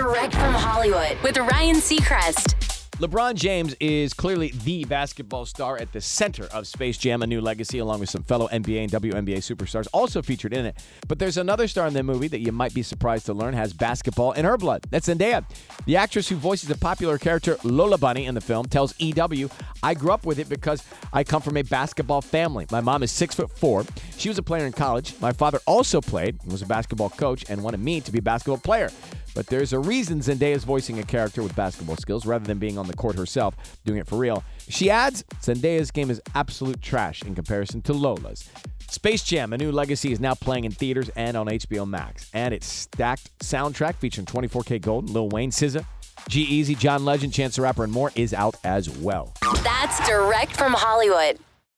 Direct from Hollywood with Ryan Seacrest. LeBron James is clearly the basketball star at the center of Space Jam: A New Legacy, along with some fellow NBA and WNBA superstars also featured in it. But there's another star in the movie that you might be surprised to learn has basketball in her blood. That's Zendaya. The actress who voices the popular character Lola Bunny in the film tells EW, "I grew up with it because I come from a basketball family. My mom is six foot four. She was a player in college. My father also played, was a basketball coach, and wanted me to be a basketball player." But there's a reason Zendaya is voicing a character with basketball skills rather than being on the court herself, doing it for real. She adds, Zendaya's game is absolute trash in comparison to Lola's. Space Jam: A New Legacy is now playing in theaters and on HBO Max, and its stacked soundtrack featuring 24kGoldn, Lil Wayne, SZA, G-Eazy, John Legend, Chance the Rapper, and more is out as well. That's direct from Hollywood.